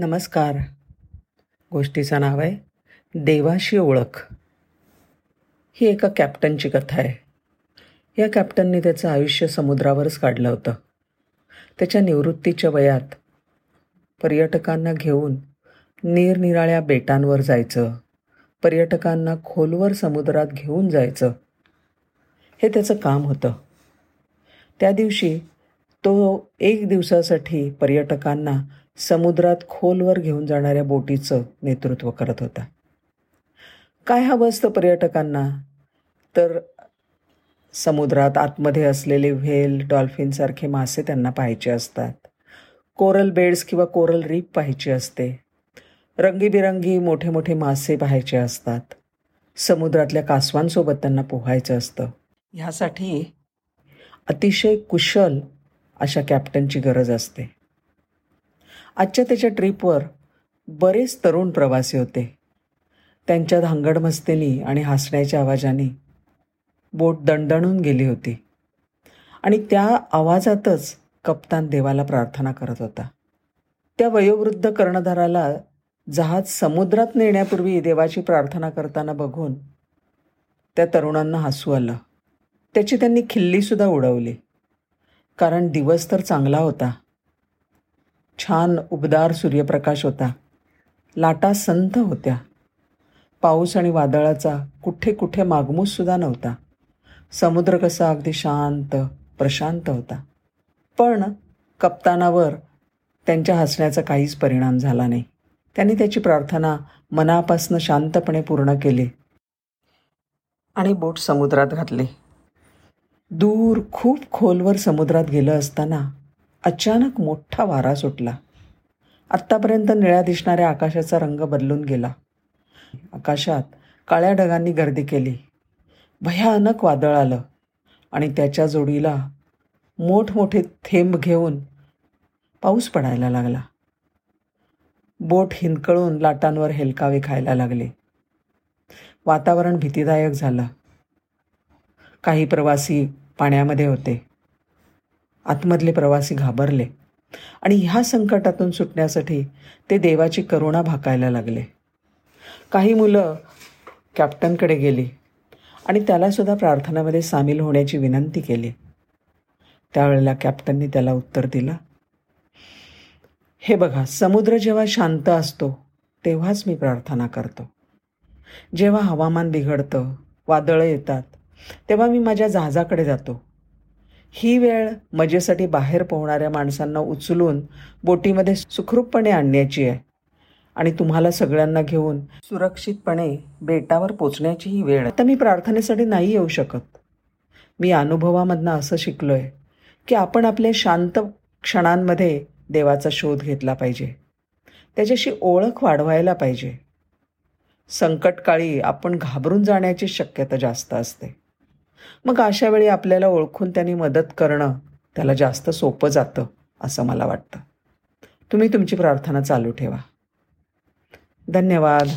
नमस्कार. गोष्टीचं नाव आहे देवाशी ओळख. ही एका कॅप्टनची कथा आहे. या कॅप्टनने त्याचं आयुष्य समुद्रावरच काढलं होतं. त्याच्या निवृत्तीच्या वयात पर्यटकांना घेऊन निरनिराळ्या बेटांवर जायचं पर्यटकांना खोलवर समुद्रात घेऊन जायचं हे त्याचं काम होतं. त्या दिवशी तो एक दिवसासाठी पर्यटकांना समुद्रात खोलवर घेऊन जाणाऱ्या बोटीचं नेतृत्व करत होता. काय हवं असतं पर्यटकांना? तर समुद्रात आतमध्ये असलेले व्हेल डॉल्फिनसारखे मासे त्यांना पाहायचे असतात. कोरल बेड्स किंवा कोरल रीप पाहायची असते. रंगीबिरंगी मोठे मोठे मासे पाहायचे असतात. समुद्रातल्या कासवांसोबत त्यांना पोहायचं असतं. ह्यासाठी अतिशय कुशल अशा कॅप्टनची गरज असते. आजच्या त्याच्या ट्रीपवर बरेच तरुण प्रवासी होते. त्यांच्या धांगडमस्तीनी आणि हसण्याच्या आवाजाने बोट दणदणून गेली होती. आणि त्या आवाजातच कप्तान देवाला प्रार्थना करत होता. त्या वयोवृद्ध कर्णधाराला जहाज समुद्रात नेण्यापूर्वी देवाची प्रार्थना करताना बघून त्या तरुणांना हसू आलं. त्याची त्यांनी खिल्लीसुद्धा उडवली. कारण दिवस तर चांगला होता. छान उबदार सूर्यप्रकाश होता. लाटा संत होत्या. पाऊस आणि वादळाचा कुठे कुठे मागमूससुद्धा नव्हता. समुद्र कसा अगदी शांत प्रशांत होता. पण कप्तानावर त्यांच्या हसण्याचा काहीच परिणाम झाला नाही. त्यांनी त्याची प्रार्थना मनापासनं शांतपणे पूर्ण केली आणि बोट समुद्रात घातली. दूर खूप खोलवर समुद्रात गेलं असताना अचानक मोठा वारा सुटला. आत्तापर्यंत निळ्या दिसणाऱ्या आकाशाचा रंग बदलून गेला. आकाशात काळ्या ढगांनी गर्दी केली. भयानक वादळ आलं आणि त्याच्या जोडीला मोठमोठे थेंब घेऊन पाऊस पडायला लागला. बोट हिंदकळून लाटांवर हेलकावे खायला लागले. वातावरण भीतीदायक झालं. काही प्रवासी पाण्यामध्ये होते. आतमधले प्रवासी घाबरले. आणि ह्या संकटातून सुटण्यासाठी ते देवाची करुणा भाकायला लागले. काही मुलं कॅप्टनकडे गेली आणि त्यालासुद्धा प्रार्थनामध्ये सामील होण्याची विनंती केली. त्यावेळेला कॅप्टनने त्याला उत्तर दिलं हे बघा समुद्र जेव्हा शांत असतो तेव्हाच मी प्रार्थना करतो. जेव्हा हवामान बिघडतं वादळं येतात तेव्हा मी माझ्या जहाजाकडे जातो. ही वेळ मजेसाठी बाहेर पोहणाऱ्या माणसांना उचलून बोटीमध्ये सुखरूपपणे आणण्याची आहे. आणि तुम्हाला सगळ्यांना घेऊन सुरक्षितपणे बेटावर पोचण्याची ही वेळ आता मी प्रार्थनेसाठी नाही येऊ शकत. मी अनुभवामधनं असं शिकलो आहे की आपण आपल्या शांत क्षणांमध्ये देवाचा शोध घेतला पाहिजे. त्याच्याशी ओळख वाढवायला पाहिजे. संकटकाळी आपण घाबरून जाण्याची शक्यता जास्त असते. मग अशा वेळी आपल्याला ओळखून त्यांनी मदत करणं त्याला जास्त सोपं जातं असं मला वाटतं. तुम्ही तुमची प्रार्थना चालू ठेवा. धन्यवाद.